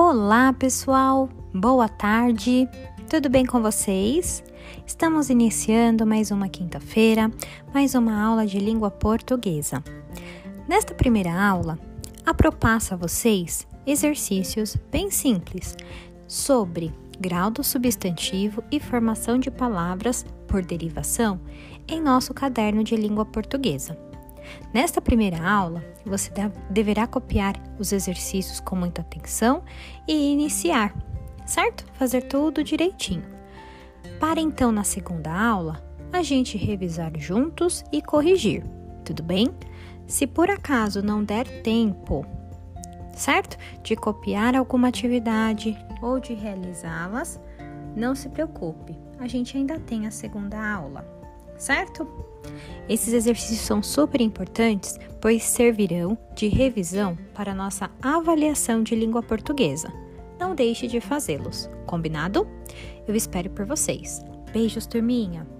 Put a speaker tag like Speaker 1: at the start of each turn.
Speaker 1: Olá, pessoal! Boa tarde! Tudo bem com vocês? Estamos iniciando mais uma quinta-feira, mais uma aula de língua portuguesa. Nesta primeira aula, a propasso a vocês exercícios bem simples sobre grau do substantivo e formação de palavras por derivação em nosso caderno de língua portuguesa. Nesta primeira aula, você deverá copiar os exercícios com muita atenção e iniciar, certo? Fazer tudo direitinho. Para então, na segunda aula, a gente revisar juntos e corrigir, tudo bem? Se por acaso não der tempo, certo? De copiar alguma atividade ou de realizá-las, não se preocupe, a gente ainda tem a segunda aula, certo? Esses exercícios são super importantes, pois servirão de revisão para nossa avaliação de língua portuguesa. Não deixe de fazê-los, combinado? Eu espero por vocês. Beijos, turminha!